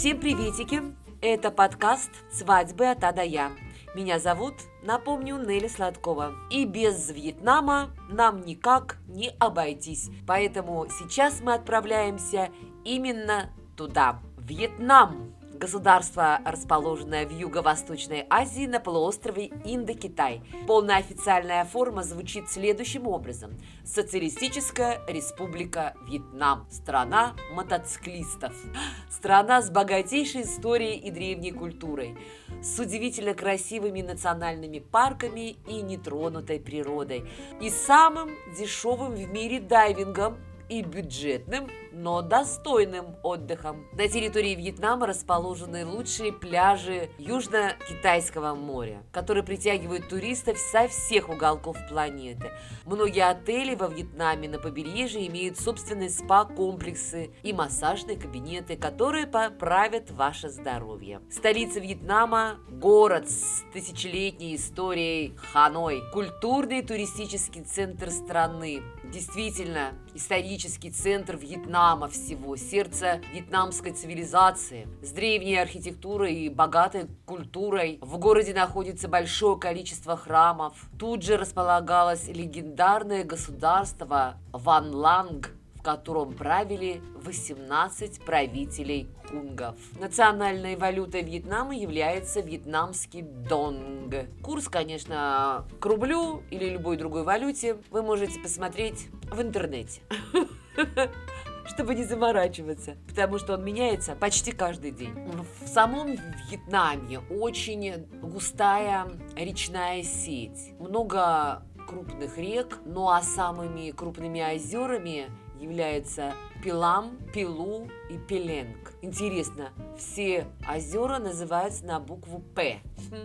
Всем приветики! Это подкаст «Свадьбы от А до Я». Меня зовут, напомню, Нелли Сладкова. И без Вьетнама нам никак не обойтись. Поэтому сейчас мы отправляемся именно туда, Вьетнам. Государство, расположенное в Юго-Восточной Азии на полуострове Индокитай. Полная официальная форма звучит следующим образом. Социалистическая Республика Вьетнам. Страна мотоциклистов. Страна с богатейшей историей и древней культурой. С удивительно красивыми национальными парками и нетронутой природой. И самым дешевым в мире дайвингом и бюджетным, но достойным отдыхом. На территории Вьетнама расположены лучшие пляжи Южно-Китайского моря, которые притягивают туристов со всех уголков планеты. Многие отели во Вьетнаме на побережье имеют собственные спа-комплексы и массажные кабинеты, которые поправят ваше здоровье. Столица Вьетнама – город с тысячелетней историей Ханой, культурный туристический центр страны, Действительно, исторический центр Вьетнама всего, сердце вьетнамской цивилизации, с древней архитектурой и богатой культурой. В городе находится большое количество храмов. Тут же располагалось легендарное государство Ван Ланг, в котором правили 18 правителей хунгов. Национальной валютой Вьетнама является вьетнамский донг. Курс, конечно, к рублю или любой другой валюте вы можете посмотреть в интернете чтобы не заморачиваться, потому что он меняется почти каждый день. В самом Вьетнаме очень густая речная сеть, много крупных рек, ну а самыми крупными озерами являются Пилам, Пилу и Пеленг. Интересно, все озера называются на букву П,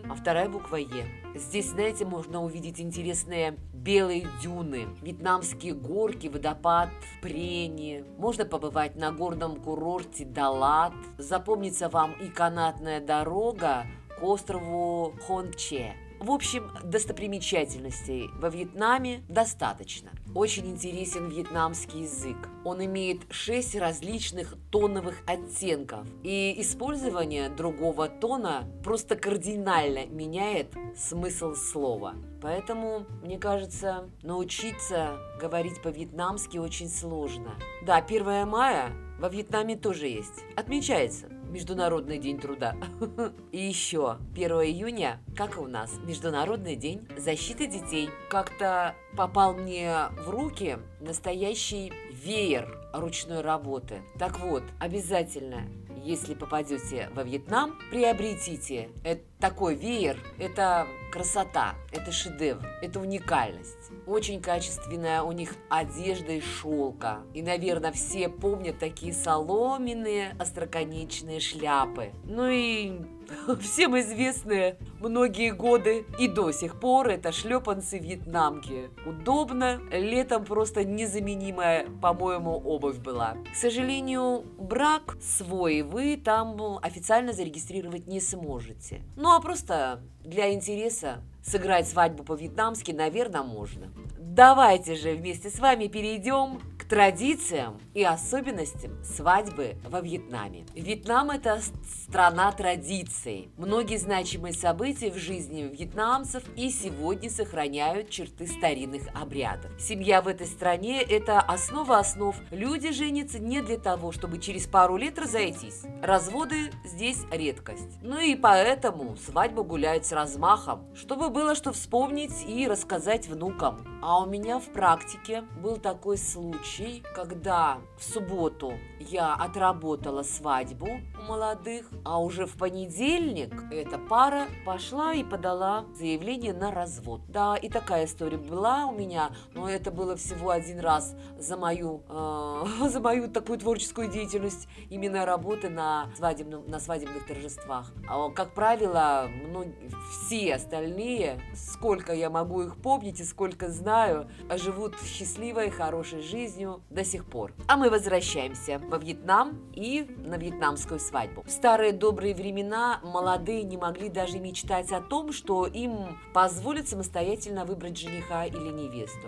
а вторая буква Е. Здесь, знаете, можно увидеть интересные белые дюны, вьетнамские горки, водопад Прени. Можно побывать на горном курорте Далат. Запомнится вам и канатная дорога к острову Хонче. В общем, достопримечательностей во Вьетнаме достаточно. Очень интересен вьетнамский язык. Он имеет шесть различных тоновых оттенков. И использование другого тона просто кардинально меняет смысл слова. Поэтому, мне кажется, научиться говорить по-вьетнамски очень сложно. Да, 1 мая во Вьетнаме тоже есть. Отмечается. Международный день труда. И еще 1 июня, как и у нас, Международный день защиты детей. Как-то попал мне в руки настоящий веер ручной работы. Так вот, обязательно если попадете во Вьетнам, приобретите это, такой веер. Это красота, это шедевр, это уникальность. Очень качественная у них одежда из шелка. И, наверное, все помнят такие соломенные остроконечные шляпы. Ну и всем известные многие годы и до сих пор это шлепанцы вьетнамки. Удобно, летом просто незаменимая, по-моему, обувь была. К сожалению, брак свой вы там официально зарегистрировать не сможете. Ну а просто для интереса сыграть свадьбу по-вьетнамски, наверное, можно. Давайте же вместе с вами перейдем традициям и особенностям свадьбы во Вьетнаме. Вьетнам – это страна традиций. Многие значимые события в жизни вьетнамцев и сегодня сохраняют черты старинных обрядов. Семья в этой стране – это основа основ. Люди женятся не для того, чтобы через пару лет разойтись. Разводы здесь редкость. Ну и поэтому свадьба гуляет с размахом, чтобы было что вспомнить и рассказать внукам. А у меня в практике был такой случай, когда в субботу я отработала свадьбу у молодых, а уже в понедельник эта пара пошла и подала заявление на развод. Да, и такая история была у меня, но это было всего один раз за мою, э, за мою такую творческую деятельность, именно работы на, свадебном, на свадебных торжествах. А, как правило, ну, все остальные, сколько я могу их помнить и сколько знаю, живут счастливой, хорошей жизнью до сих пор. А мы возвращаемся во Вьетнам и на вьетнамскую свадьбу. В старые добрые времена молодые не могли даже мечтать о том, что им позволят самостоятельно выбрать жениха или невесту.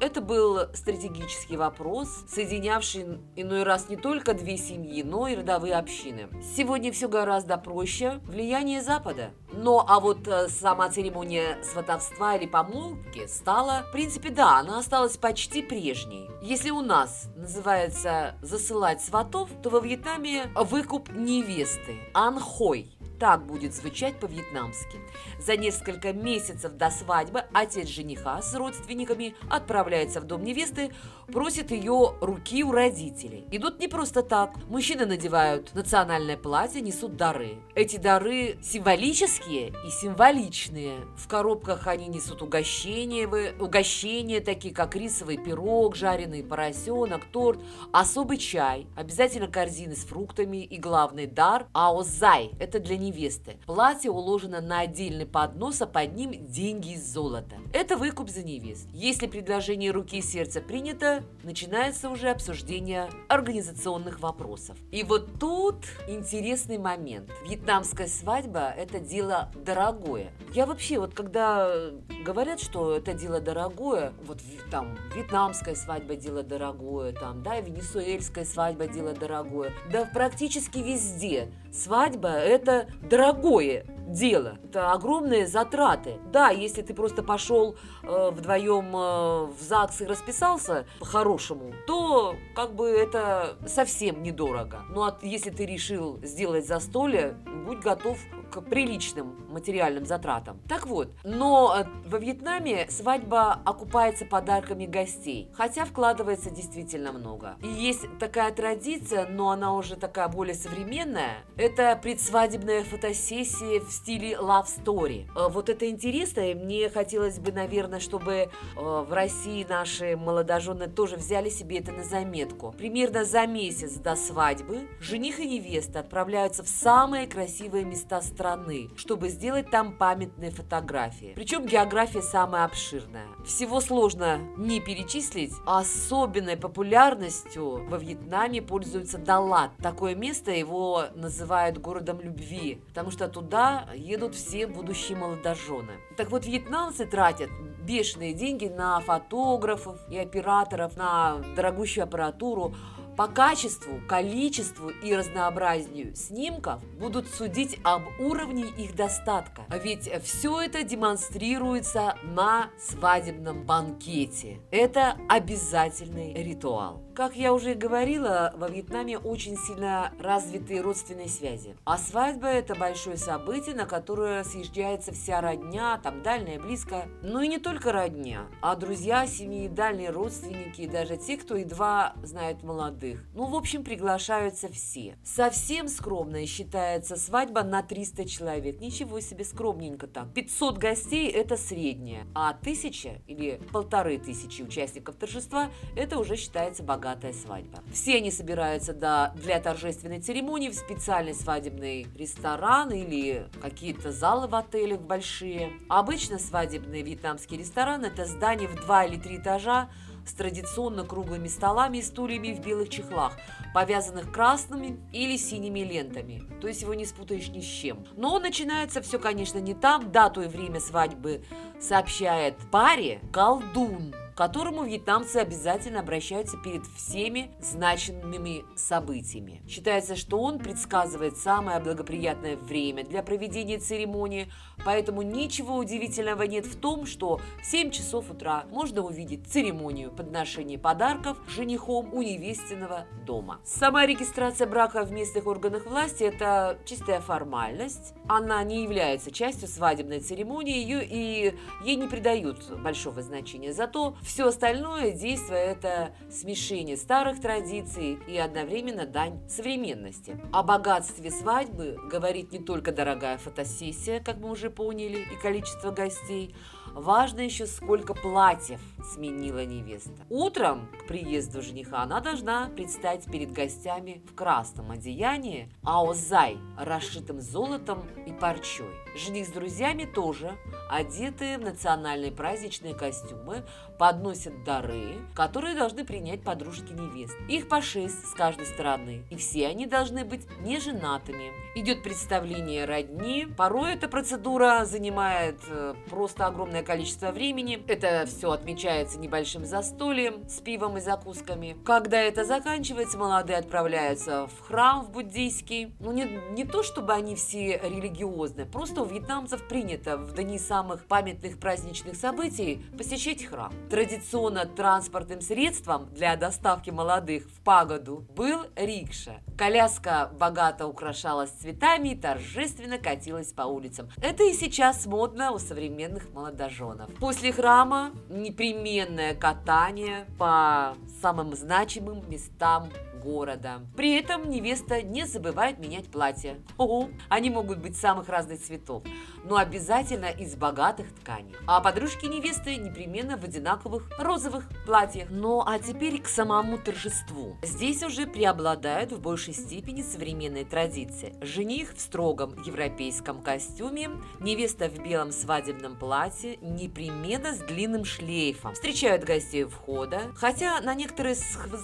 Это был стратегический вопрос, соединявший иной раз не только две семьи, но и родовые общины. Сегодня все гораздо проще. Влияние Запада. Но а вот э, сама церемония сватовства или помолвки стала, в принципе, да, она осталась почти прежней. Если у нас называется засылать сватов, то во Вьетнаме выкуп невесты – анхой – так будет звучать по-вьетнамски. За несколько месяцев до свадьбы отец жениха с родственниками отправляется в дом невесты, просит ее руки у родителей. Идут не просто так. Мужчины надевают национальное платье, несут дары. Эти дары символические и символичные. В коробках они несут угощения, угощения такие как рисовый пирог, жареный поросенок, торт, особый чай, обязательно корзины с фруктами и главный дар – аозай. Это для невесты. Платье уложено на отдельный поднос, а под ним деньги из золота. Это выкуп за невест. Если предложение руки и сердца принято, начинается уже обсуждение организационных вопросов. И вот тут интересный момент. Вьетнамская свадьба – это дело дорогое. Я вообще, вот когда говорят, что это дело дорогое, вот там вьетнамская свадьба – дело дорогое, там, да, венесуэльская свадьба – дело дорогое, да практически везде свадьба – это дорогое дело. Это огромные затраты. Да, если ты просто пошел э, вдвоем э, в ЗАГС и расписался по-хорошему, то как бы это совсем недорого. Ну а если ты решил сделать застолье, будь готов к приличным материальным затратам. Так вот, но э, во Вьетнаме свадьба окупается подарками гостей, хотя вкладывается действительно много. И есть такая традиция, но она уже такая более современная, это предсвадебная фотосессия в стиле love story. Э, вот это интересно, и мне хотелось бы, наверное, чтобы э, в России наши молодожены тоже взяли себе это на заметку. Примерно за месяц до свадьбы жених и невеста отправляются в самые красивые места страны страны, чтобы сделать там памятные фотографии. Причем география самая обширная. Всего сложно не перечислить. Особенной популярностью во Вьетнаме пользуется Далат. Такое место его называют городом любви, потому что туда едут все будущие молодожены. Так вот, вьетнамцы тратят бешеные деньги на фотографов и операторов, на дорогущую аппаратуру, по качеству, количеству и разнообразию снимков будут судить об уровне их достатка. Ведь все это демонстрируется на свадебном банкете. Это обязательный ритуал. Как я уже говорила, во Вьетнаме очень сильно развиты родственные связи. А свадьба – это большое событие, на которое съезжается вся родня, там дальняя, близкая. Ну и не только родня, а друзья семьи, дальние родственники, и даже те, кто едва знает молодых. Ну, в общем, приглашаются все. Совсем скромная считается свадьба на 300 человек. Ничего себе, скромненько так. 500 гостей – это средняя, а тысяча или полторы тысячи участников торжества – это уже считается богатым богатая свадьба. Все они собираются да, для торжественной церемонии в специальный свадебный ресторан или какие-то залы в отелях большие. Обычно свадебный вьетнамский ресторан – это здание в два или три этажа с традиционно круглыми столами и стульями в белых чехлах, повязанных красными или синими лентами. То есть его не спутаешь ни с чем. Но начинается все, конечно, не там. Дату и время свадьбы сообщает паре колдун – которому вьетнамцы обязательно обращаются перед всеми значимыми событиями. Считается, что он предсказывает самое благоприятное время для проведения церемонии, поэтому ничего удивительного нет в том, что в 7 часов утра можно увидеть церемонию подношения подарков женихом у невестиного дома. Сама регистрация брака в местных органах власти – это чистая формальность. Она не является частью свадебной церемонии ее, и ей не придают большого значения. Зато все остальное действие – это смешение старых традиций и одновременно дань современности. О богатстве свадьбы говорит не только дорогая фотосессия, как мы уже поняли, и количество гостей – Важно еще, сколько платьев сменила невеста. Утром к приезду жениха она должна предстать перед гостями в красном одеянии, а озай расшитым золотом парчой. Жених с друзьями тоже, одетые в национальные праздничные костюмы, подносят дары, которые должны принять подружки невест. Их по шесть с каждой стороны, и все они должны быть неженатыми. Идет представление родни. Порой эта процедура занимает э, просто огромное количество времени. Это все отмечается небольшим застольем с пивом и закусками. Когда это заканчивается, молодые отправляются в храм в буддийский. Ну, не, не то, чтобы они все религиозные, просто у вьетнамцев принято в дни самых памятных праздничных событий посещать храм. Традиционно транспортным средством для доставки молодых в пагоду был рикша. Коляска богато украшалась цветами и торжественно катилась по улицам. Это и сейчас модно у современных молодоженов. После храма непременное катание по самым значимым местам города. При этом невеста не забывает менять платье. Ого, они могут быть самых разных цветов, но обязательно из богатых тканей. А подружки невесты непременно в одинаковых розовых платьях. Ну а теперь к самому торжеству. Здесь уже преобладают в большей степени современные традиции. Жених в строгом европейском костюме, невеста в белом свадебном платье, непременно с длинным шлейфом. Встречают гостей входа, хотя на некоторых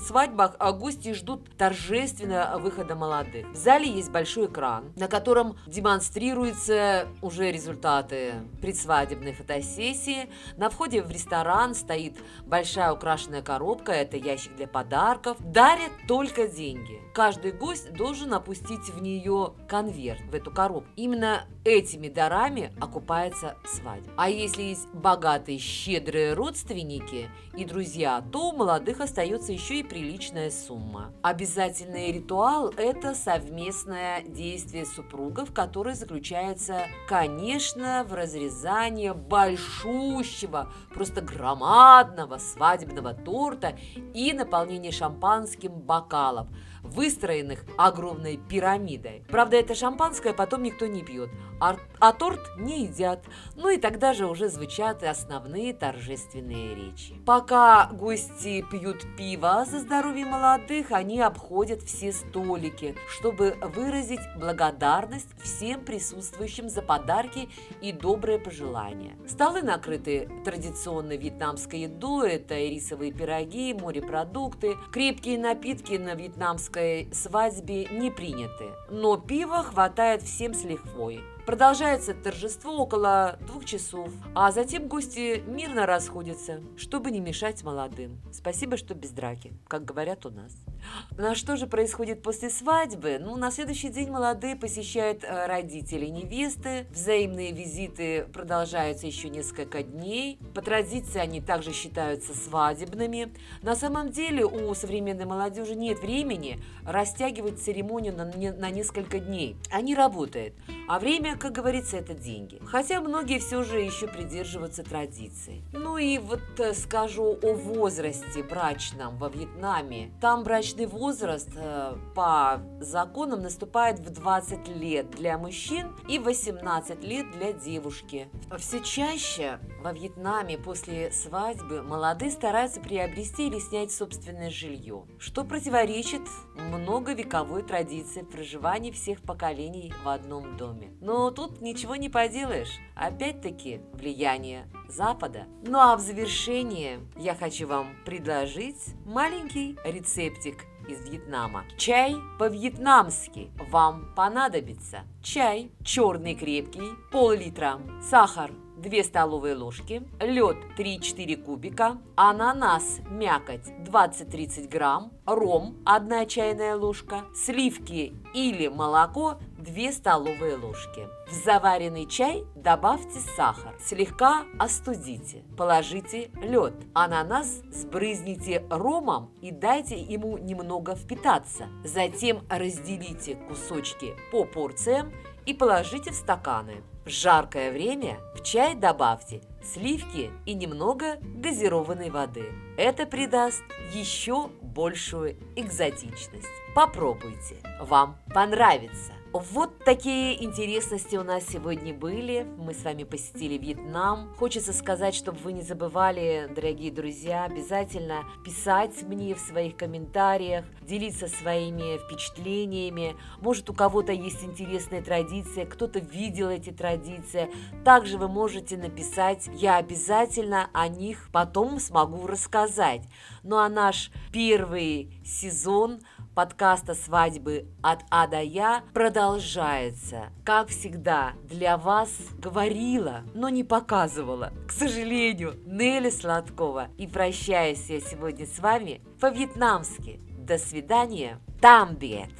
свадьбах гости ждут ждут торжественно выхода молодых. В зале есть большой экран, на котором демонстрируются уже результаты предсвадебной фотосессии. На входе в ресторан стоит большая украшенная коробка, это ящик для подарков. Дарят только деньги. Каждый гость должен опустить в нее конверт, в эту коробку. Именно этими дарами окупается свадьба. А если есть богатые, щедрые родственники и друзья, то у молодых остается еще и приличная сумма. Обязательный ритуал – это совместное действие супругов, которое заключается, конечно, в разрезании большущего, просто громадного свадебного торта и наполнении шампанским бокалов – выстроенных огромной пирамидой. Правда, это шампанское потом никто не пьет, а, а торт не едят. Ну и тогда же уже звучат и основные торжественные речи. Пока гости пьют пиво за здоровье молодых, они обходят все столики, чтобы выразить благодарность всем присутствующим за подарки и добрые пожелания. Столы накрыты традиционной вьетнамской едой, это рисовые пироги, морепродукты, крепкие напитки на вьетнамском вьетнамской свадьбе не приняты, но пива хватает всем с лихвой. Продолжается торжество около двух часов, а затем гости мирно расходятся, чтобы не мешать молодым. Спасибо, что без драки, как говорят у нас. На что же происходит после свадьбы? Ну, на следующий день молодые посещают э, родителей невесты. Взаимные визиты продолжаются еще несколько дней. По традиции они также считаются свадебными. На самом деле у современной молодежи нет времени растягивать церемонию на, на несколько дней. Они работают, а время, как говорится, это деньги. Хотя многие все же еще придерживаются традиций. Ну и вот э, скажу о возрасте брачном во Вьетнаме. Там брачный возраст э, по законам наступает в 20 лет для мужчин и 18 лет для девушки. Все чаще во Вьетнаме после свадьбы молодые стараются приобрести или снять собственное жилье, что противоречит многовековой традиции проживания всех поколений в одном доме. Но тут ничего не поделаешь. Опять-таки влияние Запада. Ну а в завершение я хочу вам предложить маленький рецептик из Вьетнама. Чай по-вьетнамски вам понадобится. Чай черный крепкий, пол-литра, сахар 2 столовые ложки, лед 3-4 кубика, ананас мякоть 20-30 грамм, ром 1 чайная ложка, сливки или молоко 2 столовые ложки. В заваренный чай добавьте сахар, слегка остудите, положите лед. Ананас сбрызните ромом и дайте ему немного впитаться. Затем разделите кусочки по порциям и положите в стаканы. В жаркое время в чай добавьте сливки и немного газированной воды. Это придаст еще большую экзотичность. Попробуйте, вам понравится. Вот такие интересности у нас сегодня были. Мы с вами посетили Вьетнам. Хочется сказать, чтобы вы не забывали, дорогие друзья, обязательно писать мне в своих комментариях, делиться своими впечатлениями. Может, у кого-то есть интересная традиция, кто-то видел эти традиции. Также вы можете написать, я обязательно о них потом смогу рассказать. Ну а наш первый сезон подкаста «Свадьбы от А до Я» продолжается. Как всегда, для вас говорила, но не показывала, к сожалению, Нелли Сладкова. И прощаюсь я сегодня с вами по-вьетнамски. До свидания. Там бед.